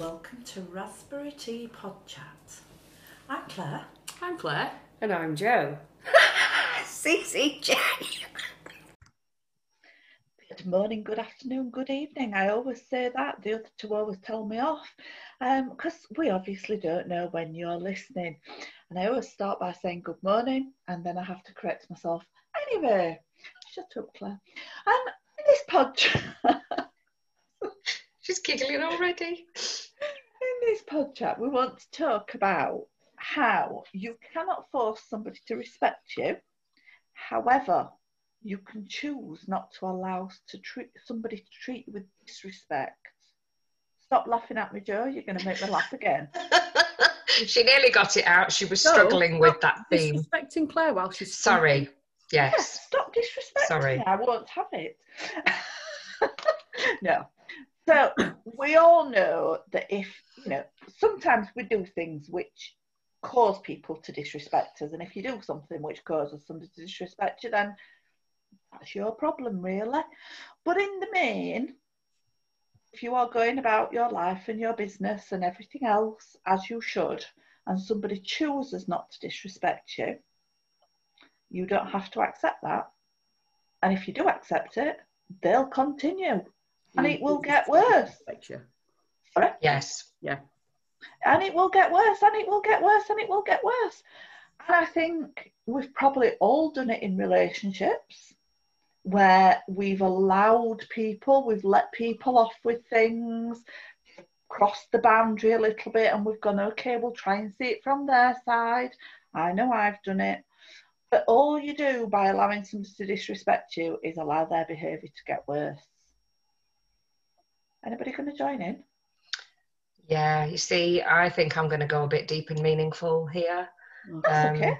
Welcome to Raspberry Tea Pod Chat. I'm Claire. I'm Claire. And I'm Joe. CCJ. Good morning, good afternoon, good evening. I always say that. The other two always tell me off because um, we obviously don't know when you're listening. And I always start by saying good morning and then I have to correct myself. Anyway, shut up, Claire. Um, in this pod She's giggling already. In this pod chat, we want to talk about how you cannot force somebody to respect you. However, you can choose not to allow to treat somebody to treat you with disrespect. Stop laughing at me, Joe. You're going to make me laugh again. she nearly got it out. She was struggling with that theme. Disrespecting Claire while she's sorry. Yes. yes. Stop disrespecting. Sorry. Me. I won't have it. no. So we all know that if you know, sometimes we do things which cause people to disrespect us, and if you do something which causes somebody to disrespect you, then that's your problem, really. But in the main, if you are going about your life and your business and everything else as you should, and somebody chooses not to disrespect you, you don't have to accept that. And if you do accept it, they'll continue and it mm-hmm. will get worse. Sorry? Yes. Yeah. And it will get worse, and it will get worse, and it will get worse. And I think we've probably all done it in relationships where we've allowed people, we've let people off with things, crossed the boundary a little bit, and we've gone, okay, we'll try and see it from their side. I know I've done it. But all you do by allowing somebody to disrespect you is allow their behaviour to get worse. Anybody going to join in? Yeah, you see, I think I'm going to go a bit deep and meaningful here. That's um, okay.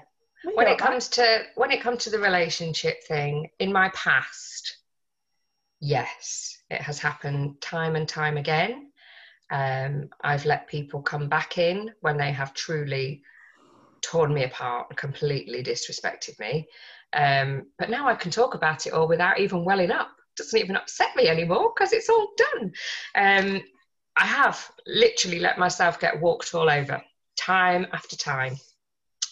when it comes to when it comes to the relationship thing, in my past, yes, it has happened time and time again. Um, I've let people come back in when they have truly torn me apart and completely disrespected me. Um, but now I can talk about it all without even welling up doesn't even upset me anymore because it's all done. Um, I have literally let myself get walked all over time after time.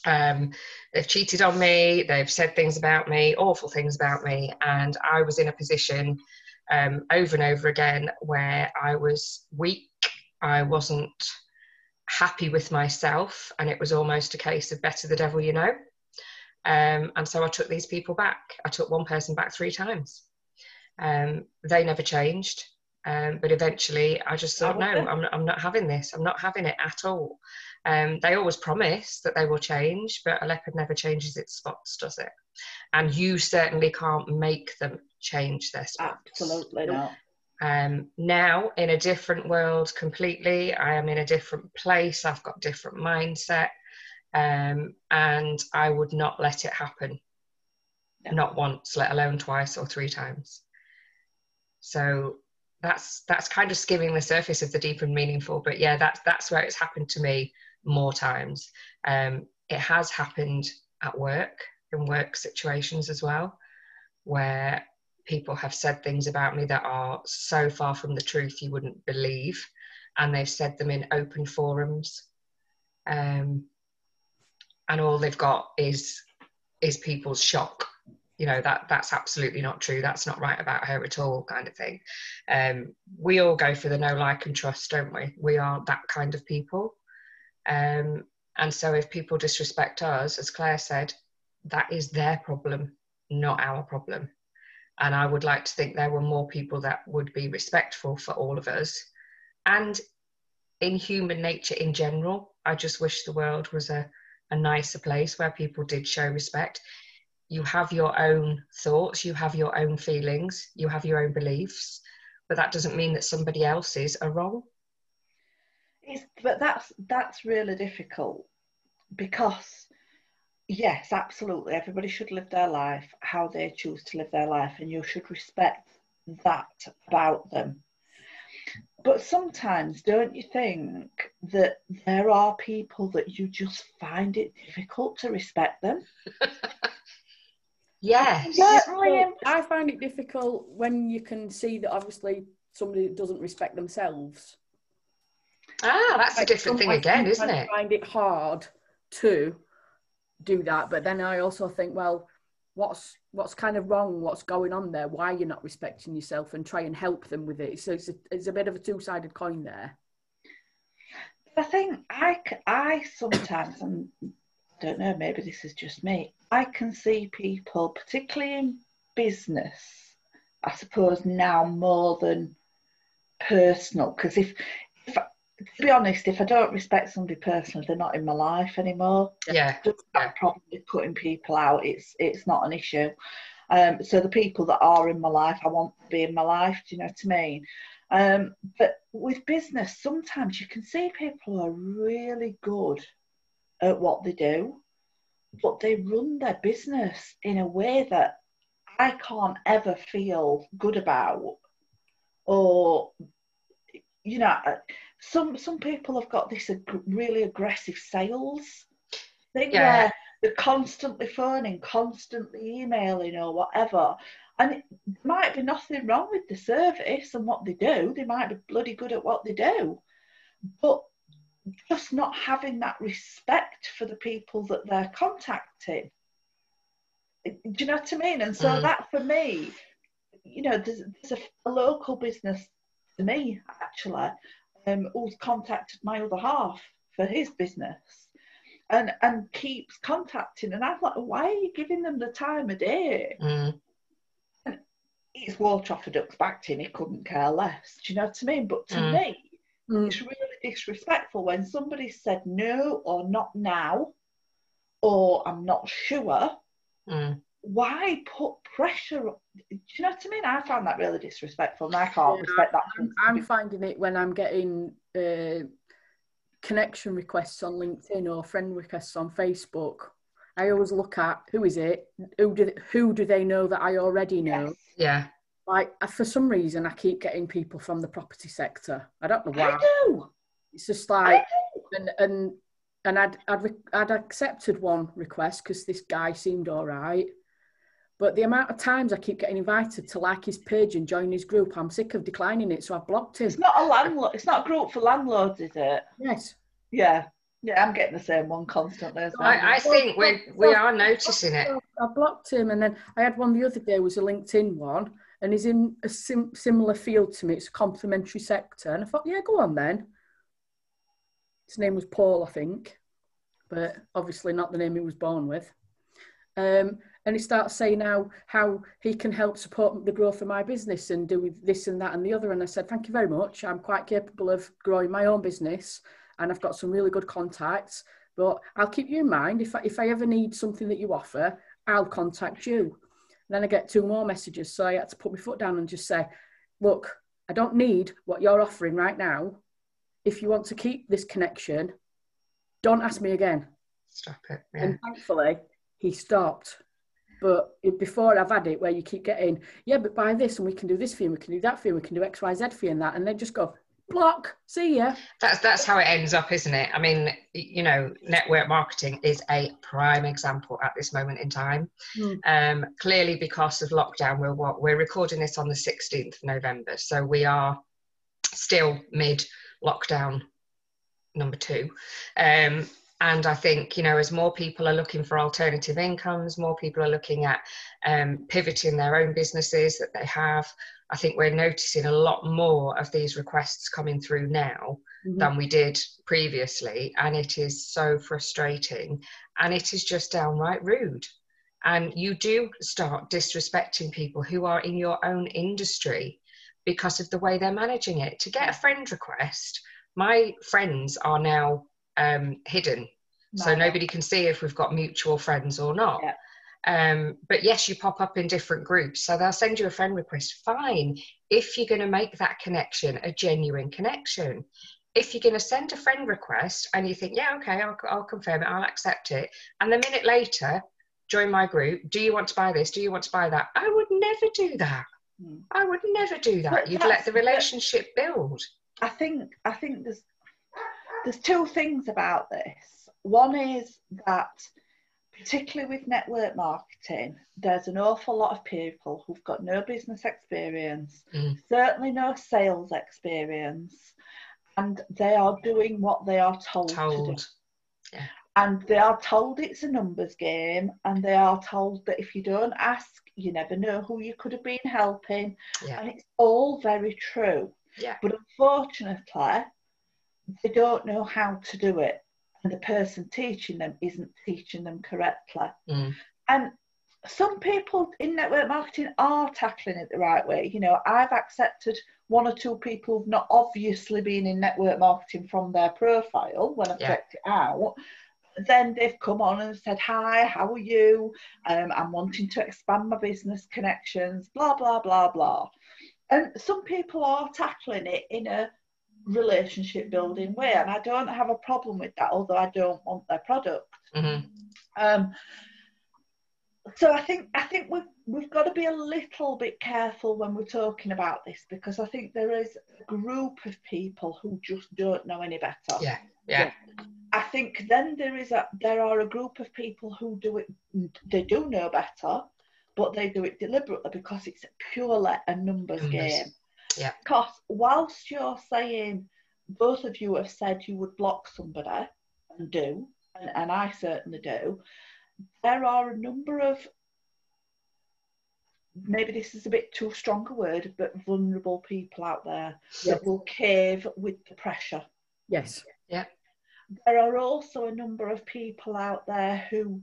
Um, they've cheated on me, they've said things about me, awful things about me, and I was in a position um, over and over again where I was weak, I wasn't happy with myself, and it was almost a case of better the devil you know. Um, and so I took these people back. I took one person back three times. Um, they never changed. Um, but eventually I just thought, no, I'm not, I'm not having this. I'm not having it at all. Um, they always promise that they will change, but a leopard never changes its spots, does it? And you certainly can't make them change their spots. Absolutely not. Um, now, in a different world completely, I am in a different place. I've got different mindset, um, and I would not let it happen. No. Not once, let alone twice or three times. So that's that's kind of skimming the surface of the deep and meaningful. But yeah, that's that's where it's happened to me more times. Um, it has happened at work in work situations as well, where people have said things about me that are so far from the truth you wouldn't believe, and they've said them in open forums. Um, and all they've got is is people's shock you know that that's absolutely not true that's not right about her at all kind of thing. Um, we all go for the no like and trust don't we? We are that kind of people. Um, and so if people disrespect us as claire said that is their problem not our problem. And i would like to think there were more people that would be respectful for all of us. And in human nature in general i just wish the world was a, a nicer place where people did show respect you have your own thoughts, you have your own feelings, you have your own beliefs, but that doesn't mean that somebody else's are wrong. It's, but that's that's really difficult because yes, absolutely, everybody should live their life how they choose to live their life, and you should respect that about them. But sometimes, don't you think that there are people that you just find it difficult to respect them? Yes. I find it difficult when you can see that obviously somebody doesn't respect themselves. Ah, that's a different thing again, isn't sometimes it? find it hard to do that, but then I also think, well, what's what's kind of wrong? What's going on there? Why you're not respecting yourself and try and help them with it? So it's a, it's a bit of a two sided coin there. I think I I sometimes, and I don't know, maybe this is just me, I can see people, particularly in business, I suppose now more than personal. Because if, if, to be honest, if I don't respect somebody personally, they're not in my life anymore. Yeah, Just Yeah. that problem with cutting people out, it's it's not an issue. Um, so the people that are in my life, I want to be in my life. Do you know what I mean? Um, but with business, sometimes you can see people are really good at what they do, but they run their business in a way that I can't ever feel good about. Or, you know, uh, some some people have got this ag- really aggressive sales thing Yeah. where they're constantly phoning, constantly emailing, or whatever. And it might be nothing wrong with the service and what they do. They might be bloody good at what they do, but just not having that respect for the people that they're contacting. Do you know what I mean? And so Mm. that for me, you know, there's, there's a, a local business to me actually, um, who's contacted my other half for his business, and and keeps contacting, and I'm like, why are you giving them the time of day? mm, It's Waltroff Ducks back to him, he couldn't care less. Do you know what I mean? But to Mm. me, Mm. it's really disrespectful when somebody said no or not now, or I'm not sure. mm. Why put pressure? Do you know what I mean? I found that really disrespectful, and I can't Yeah, respect that. I'm, I'm finding it when I'm getting uh, connection requests on LinkedIn or friend requests on Facebook. I always look at who is it, who do who do they know that I already know. Yes. Yeah, Like for some reason, I keep getting people from the property sector. I don't know why. I do. It's just like and and and I'd I'd, re- I'd accepted one request because this guy seemed all right. But the amount of times I keep getting invited to like his page and join his group, I'm sick of declining it, so I've blocked him. It's not a landlord. It's not a group for landlords, is it? Yes. Yeah. Yeah, I'm getting the same one constantly as well. I, I think we we are noticing it. I blocked him, and then I had one the other day was a LinkedIn one, and he's in a sim- similar field to me. It's a complementary sector, and I thought, yeah, go on then. His name was Paul, I think, but obviously not the name he was born with. Um, and he starts saying now how he can help support the growth of my business and do this and that and the other. And I said, thank you very much. I'm quite capable of growing my own business, and I've got some really good contacts. But I'll keep you in mind if I, if I ever need something that you offer, I'll contact you. And then I get two more messages, so I had to put my foot down and just say, look, I don't need what you're offering right now. If you want to keep this connection, don't ask me again. Stop it. Yeah. And thankfully, he stopped. But before I've had it where you keep getting, yeah, but buy this and we can do this for you, we can do that for you, we can do X, Y, Z for you and that. And they just go, block, see ya. That's that's how it ends up, isn't it? I mean, you know, network marketing is a prime example at this moment in time. Mm. Um, clearly, because of lockdown, we're what we're recording this on the 16th of November, so we are still mid lockdown number two. Um, and I think, you know, as more people are looking for alternative incomes, more people are looking at um, pivoting their own businesses that they have. I think we're noticing a lot more of these requests coming through now Mhm. than we did previously. And it is so frustrating. And it is just downright rude. And you do start disrespecting people who are in your own industry because of the way they're managing it. To get a friend request, my friends are now um, hidden. So nobody can see if we've got mutual friends or not. Yeah. Um, but yes, you pop up in different groups. So they'll send you a friend request. Fine. If you're going to make that connection a genuine connection. If you're going to send a friend request and you think, yeah, okay, I'll, I'll confirm it, I'll accept it. And the minute later, join my group. Do you want to buy this? Do you want to buy that? I would never do that. Hmm. I would never do that. But You'd let the relationship build. I think I think there's there's two things about this. One is that particularly with network marketing, there's an awful lot of people who've got no business experience, Mm. certainly no sales experience, and they are doing what they are told, Told. to do. Yeah. And they are told it's a numbers game, and they are told that if you don't ask, you never know who you could have been helping. Yeah. And it's all very true. Yeah. But unfortunately, they don't know how to do it. And the person teaching them isn't teaching them correctly. Mm. And some people in network marketing are tackling it the right way. You know, I've accepted one or two people who've not obviously been in network marketing from their profile when I've Yeah. checked it out. Then they've come on and said, Hi, how are you? Um, I'm wanting to expand my business connections, blah, blah, blah, blah. And some people are tackling it in a relationship building way. And I don't have a problem with that, although I don't want their product. Mhm. Um, so I think I think we've we've got to be a little bit careful when we're talking about this because I think there is a group of people who just don't know any better. Yeah. Yeah. I think then there is a there are a group of people who do it they do know better, but they do it deliberately because it's purely a numbers, Numbers. game. Yeah. Because whilst you're saying both of you have said you would block somebody and do, and, and I certainly do, there are a number of maybe this is a bit too strong a word, but vulnerable people out there Yes. that will cave with the pressure. Yes. There are also a number of people out there who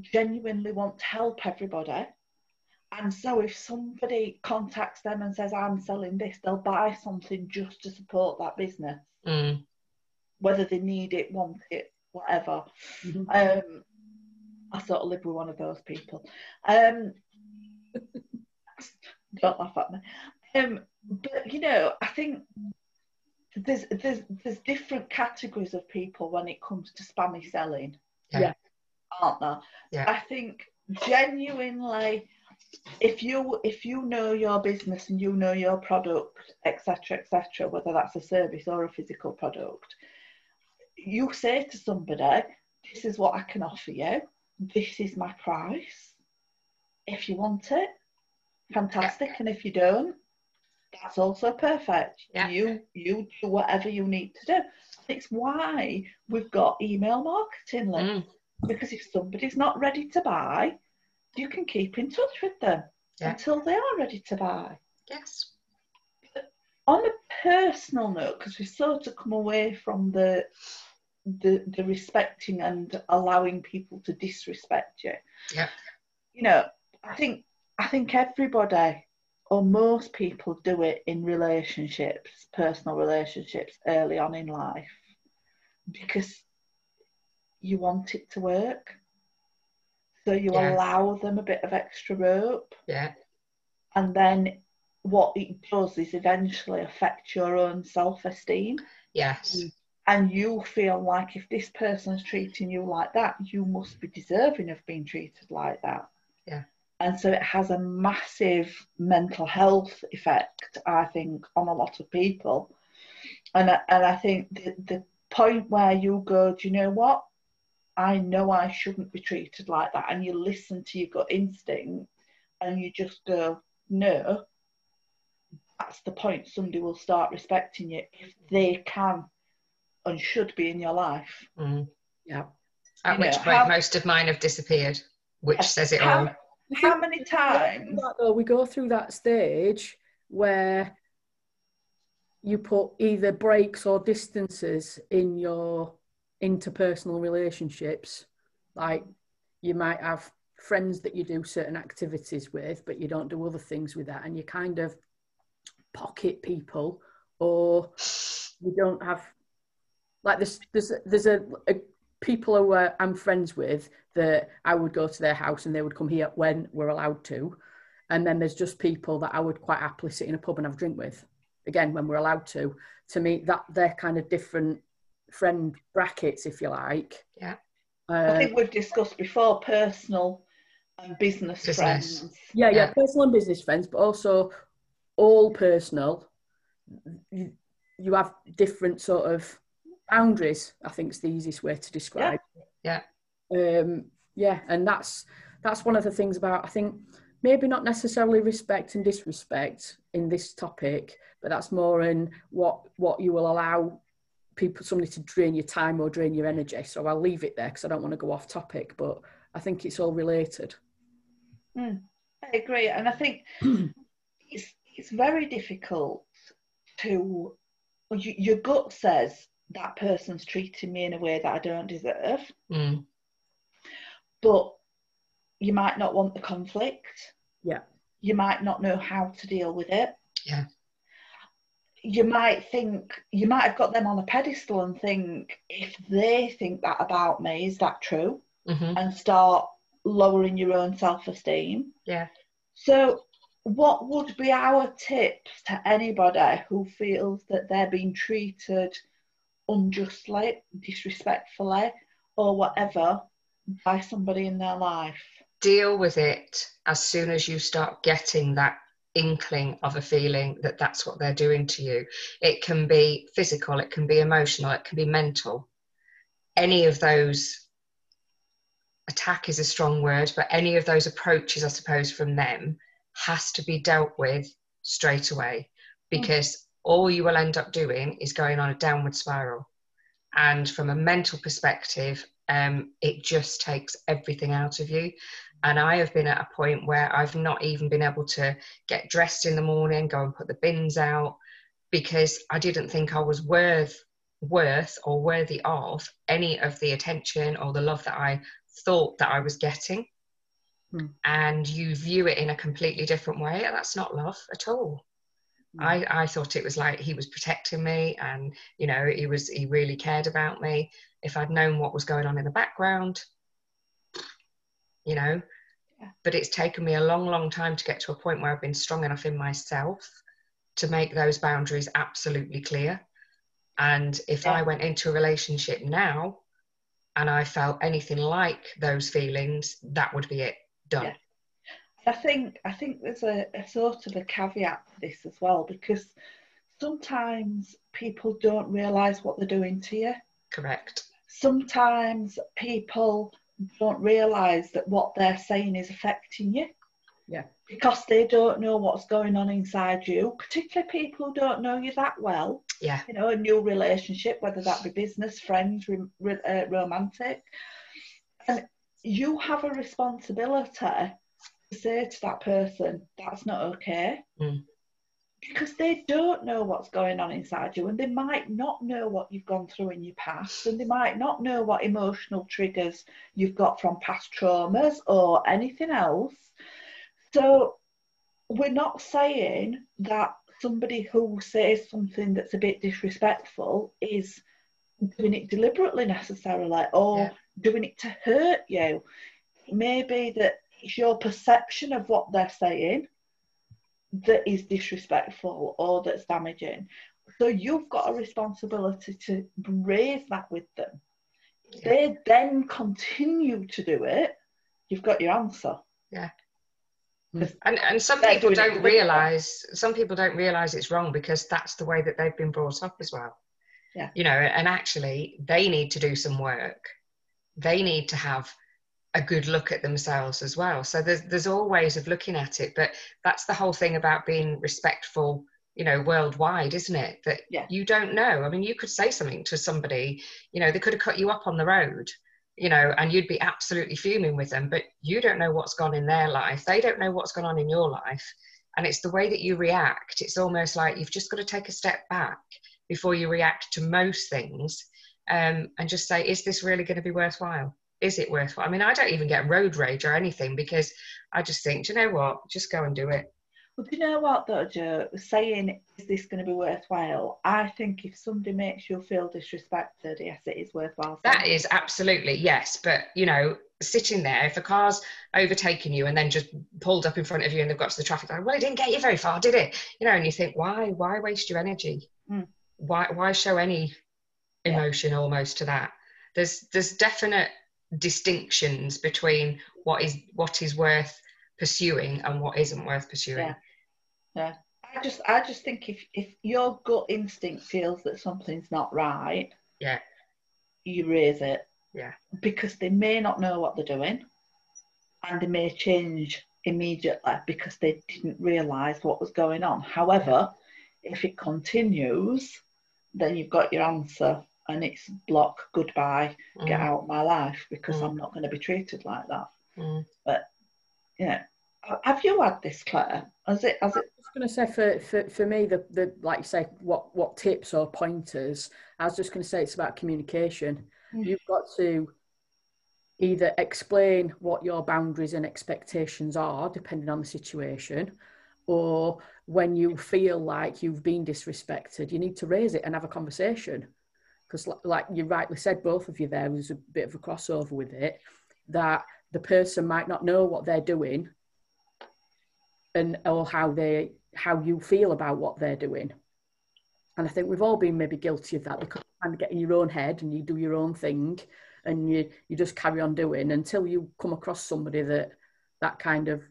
genuinely want to help everybody. And so if somebody contacts them and says, I'm selling this, they'll buy something just to support that business, Mm. whether they need it, want it, whatever. Mhm. Um, I sort of live with one of those people. Um, don't laugh at me. Um, but you know, I think there's there's there's different categories of people when it comes to spammy selling. Yeah. Aren't there? Yeah. I think genuinely if you if you know your business and you know your product etc etc whether that's a service or a physical product you say to somebody this is what i can offer you this is my price if you want it fantastic and if you don't that's also perfect Yeah. you you do whatever you need to do it's why we've got email marketing lists Mm. because if somebody's not ready to buy, you can keep in touch with them Yeah. until they are ready to buy. Yes. On a personal note, because we've sort of come away from the, the the respecting and allowing people to disrespect you. Yeah. You know, I think I think everybody or most people do it in relationships, personal relationships early on in life because you want it to work. So you Yeah. allow them a bit of extra rope, Yeah. and then what it does is eventually affect your own self esteem. Yes. And you feel like if this person's treating you like that, you must be deserving of being treated like that. Yeah. And so it has a massive mental health effect, I think, on a lot of people. And I, and I think the, the point where you go, do you know what? I know I shouldn't be treated like that. And you listen to your gut instinct and you just go, no. That's the point somebody will start respecting you if they can and should be in your life. Mm. Yeah. At You which know, point, how- most of mine have disappeared, which says it how, all. How many times? Though, we go through that stage where you put either breaks or distances in your interpersonal relationships. Like you might have friends that you do certain activities with, but you don't do other things with that, and you kind of pocket people, or you don't have like there's there's there's a, a people who uh, I'm friends with that I would go to their house and they would come here when we're allowed to. And then there's just people that I would quite happily sit in a pub and have a drink with, again, when we're allowed to. To me, that they're kind of different friend brackets, if you like. Yeah. I Uh, think we've discussed before personal and business, Business. friends. yeah, yeah, Yeah. personal and business friends, but also all personal. You, you have different sort of boundaries. I think is the easiest way to describe. Yeah. Um, yeah, and that's that's one of the things about I think maybe not necessarily respect and disrespect in this topic, but that's more in what what you will allow people somebody to drain your time or drain your energy. So I'll leave it there because I don't want to go off topic, but I think it's all related. Mm, I agree, and I think it's it's very difficult to. You, your gut says that person's treating me in a way that I don't deserve, Mm. but you might not want the conflict. Yeah. You might not know how to deal with it. Yeah. You might think, you might have got them on a pedestal and think, if they think that about me, is that true? hmm And start lowering your own self esteem. Yeah. So, what would be our tips to anybody who feels that they're being treated unjustly, disrespectfully, or whatever by somebody in their life? Deal with it as soon as you start getting that inkling of a feeling that that's what they're doing to you. It can be physical, it can be emotional, it can be mental. Any of those attack is a strong word, but any of those approaches, I suppose, from them has to be dealt with straight away mm. because all you will end up doing is going on a downward spiral. And from a mental perspective, um, it just takes everything out of you. And I have been at a point where I've not even been able to get dressed in the morning, go and put the bins out, because I didn't think I was worth worth or worthy of any of the attention or the love that I thought that I was getting. Hmm. And you view it in a completely different way. and That's not love at all. Mm. I, I thought it was like he was protecting me and you know he was he really cared about me if i'd known what was going on in the background you know Yeah. but it's taken me a long long time to get to a point where i've been strong enough in myself to make those boundaries absolutely clear and if Yeah. i went into a relationship now and i felt anything like those feelings that would be it done Yeah. I think I think there's a, a sort of a caveat to this as well because sometimes people don't realise what they're doing to you. correct Sometimes people don't realise that what they're saying is affecting you. Yeah. Because they don't know what's going on inside you, particularly people who don't know you that well. yeah You know, a new relationship, whether that be business, friends, ro- uh, romantic. And you have a responsibility say to that person, that's not okay. Mm. Because they don't know what's going on inside you, and they might not know what you've gone through in your past, and they might not know what emotional triggers you've got from past traumas or anything else. So, we're not saying that somebody who says something that's a bit disrespectful is doing it deliberately necessarily or Yeah. doing it to hurt you. Maybe that it's your perception of what they're saying that is disrespectful or that's damaging. So you've got a responsibility to raise that with them. If Yeah. they then continue to do it, you've got your answer. Yeah. Hmm. And and some people don't realize some people don't realize it's wrong because that's the way that they've been brought up as well. Yeah. You know, and actually they need to do some work. They need to have a good look at themselves as well. So there's there's all ways of looking at it, but that's the whole thing about being respectful, you know, worldwide, isn't it? That Yeah. you don't know. I mean, you could say something to somebody, you know, they could have cut you up on the road you know, and you'd be absolutely fuming with them, but you don't know what's gone in their life. They don't know what's gone on in your life. And it's the way that you react. It's almost like you've just got to take a step back before you react to most things um, and just say, is this really going to be worthwhile? Is it worthwhile? I mean, I don't even get road rage or anything because I just think, do you know what? Just go and do it. Well, do you know what though, Joe? Saying, is this going to be worthwhile? I think if somebody makes you feel disrespected, yes, it is worthwhile. That is absolutely yes, but you know, sitting there, if a car's overtaken you and then just pulled up in front of you and they've got to the traffic light, well, it didn't get you very far, did it? You know, and you think, why, why waste your energy? Mm. Why, why show any Yeah. emotion almost to that? There's, there's definite distinctions between what is, what is worth pursuing and what isn't worth pursuing. Yeah. Yeah. I just, I just think if if your gut instinct feels that something's not right, Yeah. you raise it. Yeah. Because they may not know what they're doing, and they may change immediately because they didn't realise what was going on. However, if it continues, then you've got your answer and it's block, goodbye, mm. get out of my life because mm. I'm not going to be treated like that. Mm. But, yeah. Have you had this, Claire? Has it? Has it? I was going to say for, for, for me, the, the like you say, what what tips or pointers? I was just going to say it's about communication. Mm. You've got to either explain what your boundaries and expectations are, depending on the situation, or when you feel like you've been disrespected, you need to raise it and have a conversation. Because, like you rightly said, both of you there was a bit of a crossover with it, that the person might not know what they're doing and or how they how you feel about what they're doing. And I think we've all been maybe guilty of that because you kind of get in your own head and you do your own thing and you you just carry on doing until you come across somebody that that kind of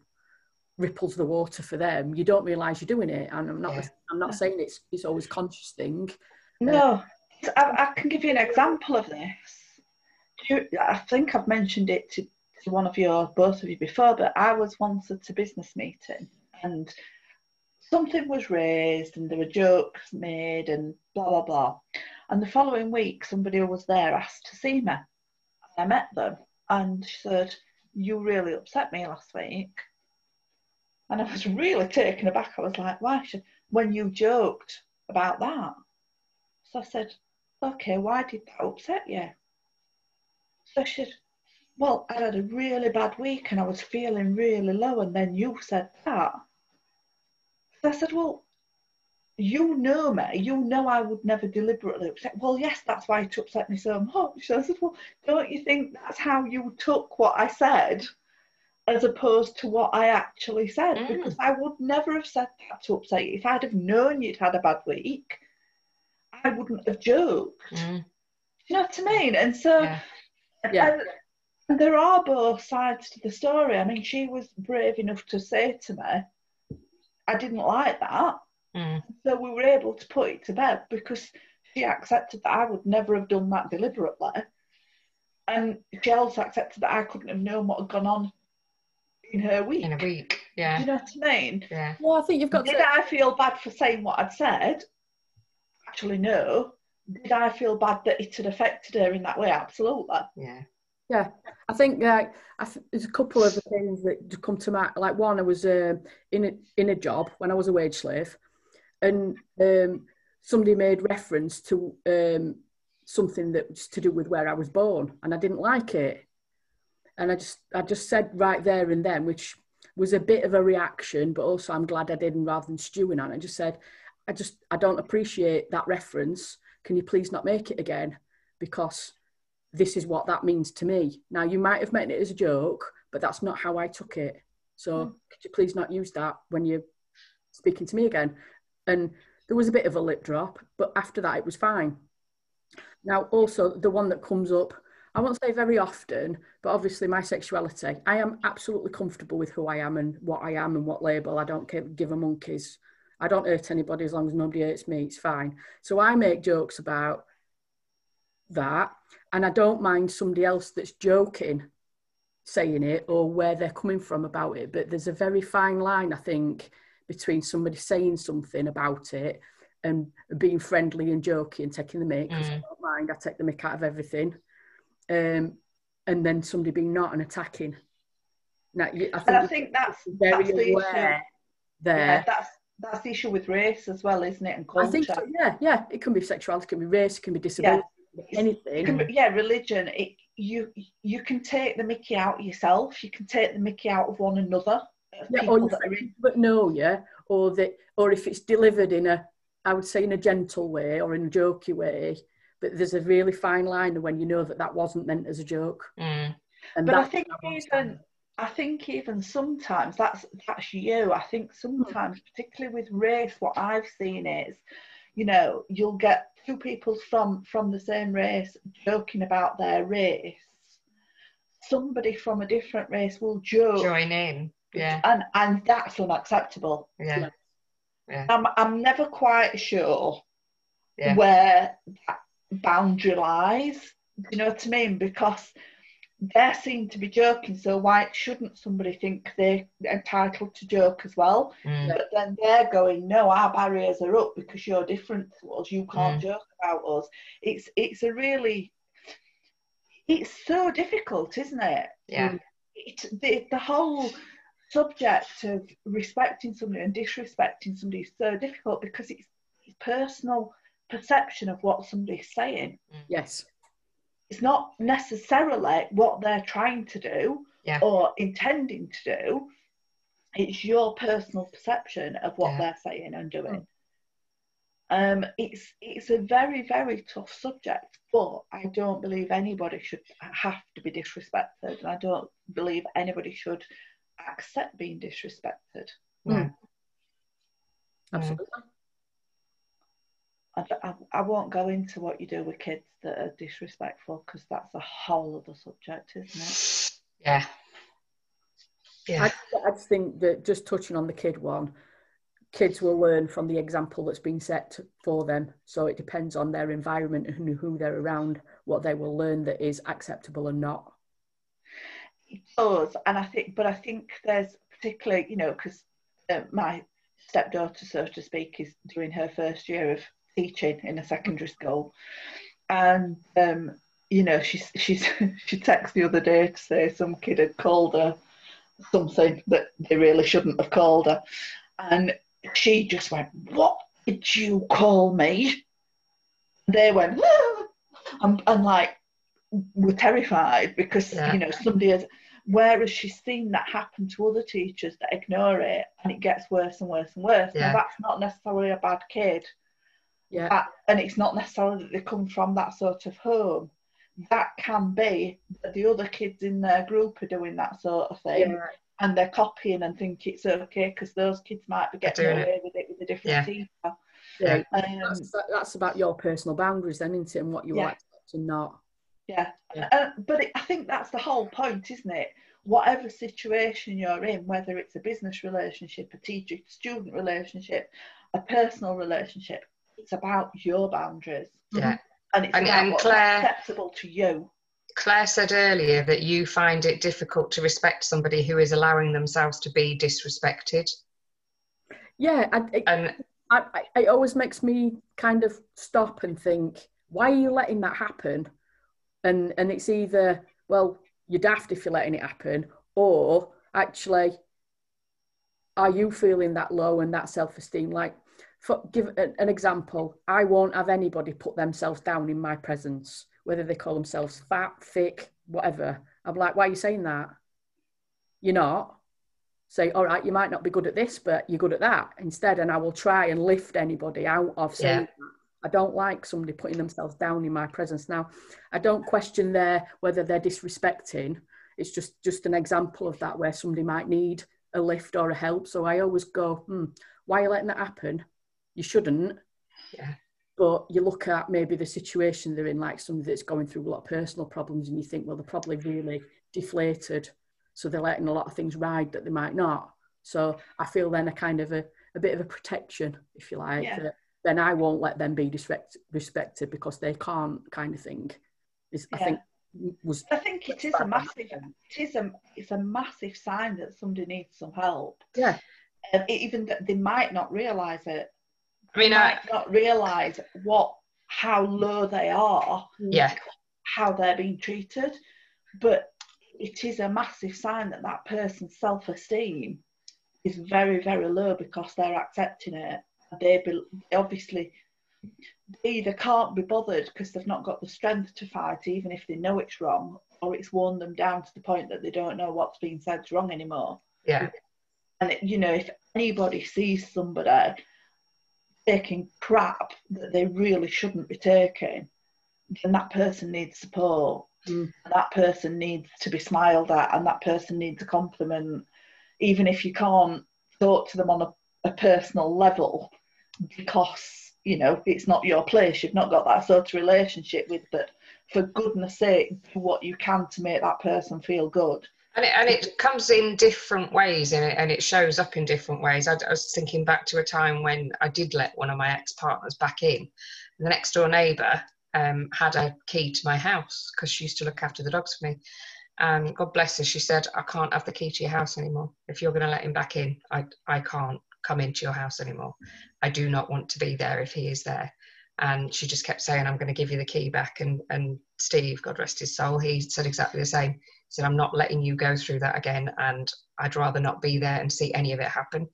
ripples the water for them. You don't realize you're doing it. And i'm not yeah. i'm not saying it's it's always conscious thing. No. uh, I, I, can give you an example of this you, i think i've mentioned it to, to one of your both of you before but i was once at a business meeting and something was raised and there were jokes made and blah blah blah and the following week somebody who was there asked to see me I met them and she said, You really upset me last week. And I was really taken aback. I was like, Why? should, when you joked about that. So I said, Okay, why did that upset you? So she said, Well, I had a really bad week and I was feeling really low, and then you said that. So I said, Well, you know me, you know I would never deliberately upset. Well, yes, that's why it upset me so much. I said, well, don't you think that's how you took what I said as opposed to what I actually said? Mm. Because I would never have said that to upset you. If I'd have known you'd had a bad week, I wouldn't have joked. Mm. You know what I mean? And so, yeah. Yeah. And, and there are both sides to the story. I mean, she was brave enough to say to me, I didn't like that Mm. So we were able to put it to bed because she accepted that I would never have done that deliberately. And she also accepted that I couldn't have known what had gone on in her week. In a week, yeah. Do you know what I mean? Yeah. Well, I think you've got Did to... I feel bad for saying what I'd said? Actually, no. Did I feel bad that it had affected her in that way? Absolutely. Yeah. Yeah, I think uh, I th- there's a couple of things that come to mind. Like one, I was uh, in a, in a job when I was a wage slave, and um, somebody made reference to um, something that was to do with where I was born, and I didn't like it. And I just, I just said right there and then, which was a bit of a reaction, but also I'm glad I didn't rather than stewing on it. I just said, I just, I don't appreciate that reference. Can you please not make it again? Because this is what that means to me. Now, you might have meant it as a joke, but that's not how I took it. So, mm. could you please not use that when you're speaking to me again? and there was a bit of a lip drop, but after that it was fine. Now, also the one that comes up, I won't say very often, but obviously my sexuality. I am absolutely comfortable with who I am and what I am and what label. I don't give a monkeys. I don't hurt anybody as long as nobody hurts me. It's fine. So I make jokes about that, and I don't mind somebody else that's joking saying it or where they're coming from about it. But there's a very fine line, I think, between somebody saying something about it and being friendly and joking and taking the mic. Mm. I don't mind. I take the mic out of everything. Um, and then somebody being not and attacking. Now, I think, and I think that's very that's the aware there. Yeah, that's that's the issue with race as well, isn't it? And culture. I think so, yeah, yeah. It can be sexuality, it can be race, it can be disability, yeah. anything. Be, yeah, religion. It, you you can take the Mickey out yourself. You can take the Mickey out of one another yeah, or you in... but no, yeah, or that, or if it's delivered in a, I would say in a gentle way or in a jokey way, but there's a really fine line when you know that that wasn't meant as a joke. Mm. And but I think even, I think even sometimes that's that's you. I think sometimes, particularly with race, what I've seen is, you know, you'll get two people from from the same race joking about their race. Somebody from a different race will joke join in yeah and and that's unacceptable yeah, yeah. I'm, I'm never quite sure yeah. where that boundary lies do you know what i mean because they seem to be joking, so why shouldn't somebody think they're entitled to joke as well? Mm. But then they're going, no, our barriers are up because you're different to us. You can't Mm. joke about us. It's it's a really, it's so difficult, isn't it? Yeah. It, the the whole subject of respecting somebody and disrespecting somebody is so difficult because it's, it's personal perception of what somebody's saying. Yes. It's not necessarily what they're trying to do Yeah. or intending to do. It's your personal perception of what Yeah. they're saying and doing. Um, it's it's a very very tough subject, but I don't believe anybody should have to be disrespected, and I don't believe anybody should accept being disrespected. No. Absolutely. I, I, I won't go into what you do with kids that are disrespectful because that's a whole other subject, isn't it? Yeah. Yeah. I, I just think that just touching on the kid one, kids will learn from the example that's been set for them. So it depends on their environment and who they're around, what they will learn that is acceptable and not. It does, and I think, but I think there's particularly, you know, because uh, my stepdaughter, so to speak, is doing her first year of teaching in a secondary school, and um, you know, she's she's she texted the other day to say some kid had called her something that they really shouldn't have called her, and she just went, "What did you call me?" They went, "Ah," and, and like were terrified because Yeah. you know somebody has whereas she's seen that happen to other teachers that ignore it and it gets worse and worse and worse Yeah. that's not necessarily a bad kid Yeah. that, and it's not necessarily that they come from that sort of home that can be that the other kids in their group are doing that sort of thing Yeah. and they're copying and think it's okay because those kids might be getting doing it. away with it with a different Yeah. teacher Yeah. um, That's, that's about your personal boundaries then, isn't it? And what you Yeah. like and not. Yeah, Yeah. Uh, but it, I think that's the whole point, isn't it? Whatever situation you're in, whether it's a business relationship, a teacher-student relationship, a personal relationship, it's about your boundaries, Yeah. and it's And- about and what's Claire- acceptable to you. Claire said earlier that you find it difficult to respect somebody who is allowing themselves to be disrespected. Yeah. I, it, And I, I, it always makes me kind of stop and think, why are you letting that happen? And and it's either well, you're daft if you're letting it happen, or actually, are you feeling that low and that self-esteem? Like, for, give an, example, I won't have anybody put themselves down in my presence, whether they call themselves fat, thick, whatever. I'm like, why are you saying that? You're not say, all right, you might not be good at this, but you're good at that instead. And I will try and lift anybody out of saying, Yeah. I don't like somebody putting themselves down in my presence. Now, I don't question their whether they're disrespecting. It's just just an example of that where somebody might need a lift or a help. So I always go, hmm, why are you letting that happen? You shouldn't. Yeah. But you look at maybe the situation they're in, like somebody that's going through a lot of personal problems, and you think, well, they're probably really deflated so they're letting a lot of things ride that they might not. So I feel then a kind of a, a bit of a protection, if you like, Yeah. that then I won't let them be disrespect, respected because they can't, kind of thing. Is I Yeah. think was I think it is a massive, it is a, it's a massive sign that somebody needs some help. Yeah. Uh, even that they might not realise it. I mean, I, not realise what, how low they are, yeah, how they're being treated, but it is a massive sign that that person's self-esteem is very, very low because they're accepting it. They be, obviously they either can't be bothered because they've not got the strength to fight, even if they know it's wrong, or it's worn them down to the point that they don't know what's being said's wrong anymore. yeah, And you know, if anybody sees somebody taking crap that they really shouldn't be taking, then that person needs support. Mm. And that person needs to be smiled at, and that person needs a compliment, even if you can't talk to them on a, a personal level, because you know it's not your place. You've not got that sort of relationship with. But for goodness' sake, do what you can to make that person feel good. And it, and it comes in different ways, and it, and it shows up in different ways. I, I was thinking back to a time when I did let one of my ex partners back in. The next door neighbour um, had a key to my house because she used to look after the dogs for me. And God bless her, she said, I can't have the key to your house anymore. If you're going to let him back in, I, I can't come into your house anymore. I do not want to be there if he is there. And she just kept saying, I'm going to give you the key back. And, and Steve, God rest his soul, he said exactly the same. He said, I'm not letting you go through that again. And I'd rather not be there and see any of it happen.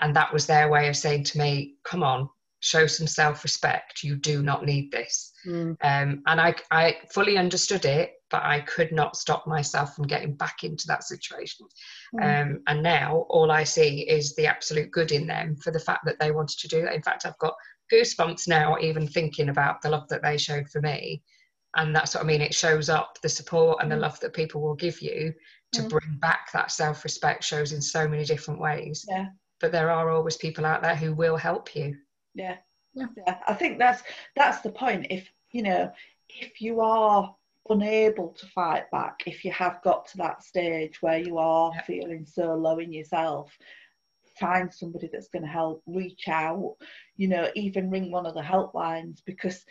And that was their way of saying to me, Come on, show some self respect. You do not need this. Mm. Um, and I, I fully understood it, but I could not stop myself from getting back into that situation. Mm. Um, and now all I see is the absolute good in them for the fact that they wanted to do that. In fact, I've got goosebumps now, even thinking about the love that they showed for me. And that's what I mean. It shows up the support and the mm. love that people will give you to mm. bring back that self respect shows in so many different ways. Yeah. But there are always people out there who will help you. Yeah. Yeah. yeah. I think that's that's the point. If you know, if you are unable to fight back, if you have got to that stage where you are yeah. feeling so low in yourself, find somebody that's going to help, reach out, you know, even ring one of the helplines because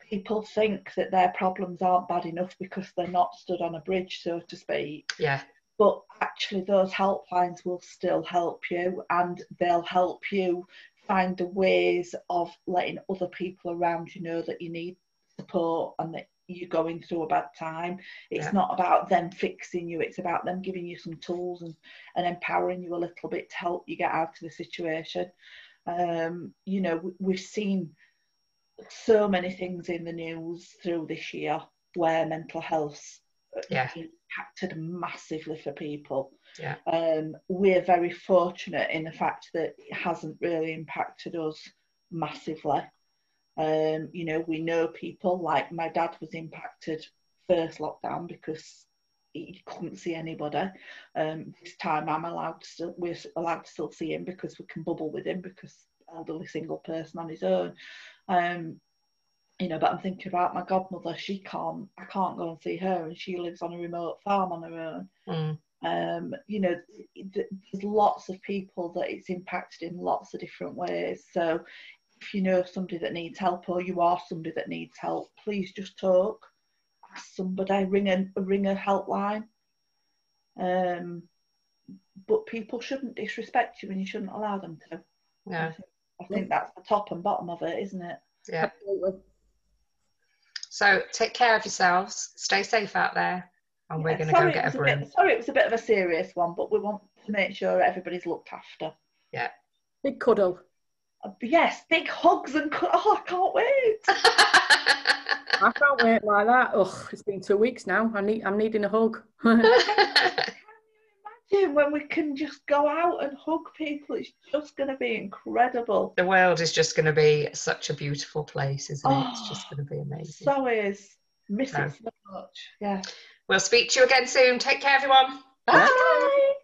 people think that their problems aren't bad enough because they're not stood on a bridge, so to speak. Yeah. But actually, those helplines will still help you and they'll help you find the ways of letting other people around you know that you need support and that you're going through a bad time. It's yeah. not about them fixing you, it's about them giving you some tools and, and empowering you a little bit to help you get out of the situation. Um, you know, we've seen so many things in the news through this year where mental health yeah. impacted massively for people. Yeah. Um, we're very fortunate in the fact that it hasn't really impacted us massively. Um, you know, we know people like my dad was impacted first lockdown because he couldn't see anybody. Um, this time I'm allowed to still we're allowed to still see him because we can bubble with him because elderly single person on his own. Um, you know, but I'm thinking about my godmother. She can't. I can't go and see her, and she lives on a remote farm on her own. Mm. Um, you know, there's lots of people that it's impacted in lots of different ways. So, if you know somebody that needs help, or you are somebody that needs help, please just talk. Ask somebody. Ring a ring a helpline. Um, but people shouldn't disrespect you, and you shouldn't allow them to. Yeah. I think, I think that's the top and bottom of it, isn't it? Yeah. Absolutely. So take care of yourselves. Stay safe out there. And yeah, we're going to go get a broom. Bit, sorry, it was a bit of a serious one, but we want to make sure everybody's looked after. Yeah. Big cuddle. Yes, big hugs and cu- oh, I can't wait. I can't wait like that. Ugh, it's been two weeks now. I need, I'm needing a hug. Can you imagine when we can just go out and hug people? It's just going to be incredible. The world is just going to be such a beautiful place, isn't it? it's just going to be oh, amazing. So is. Miss so. it so much. Yeah. We'll speak to you again soon. Take care, everyone. Bye. Bye.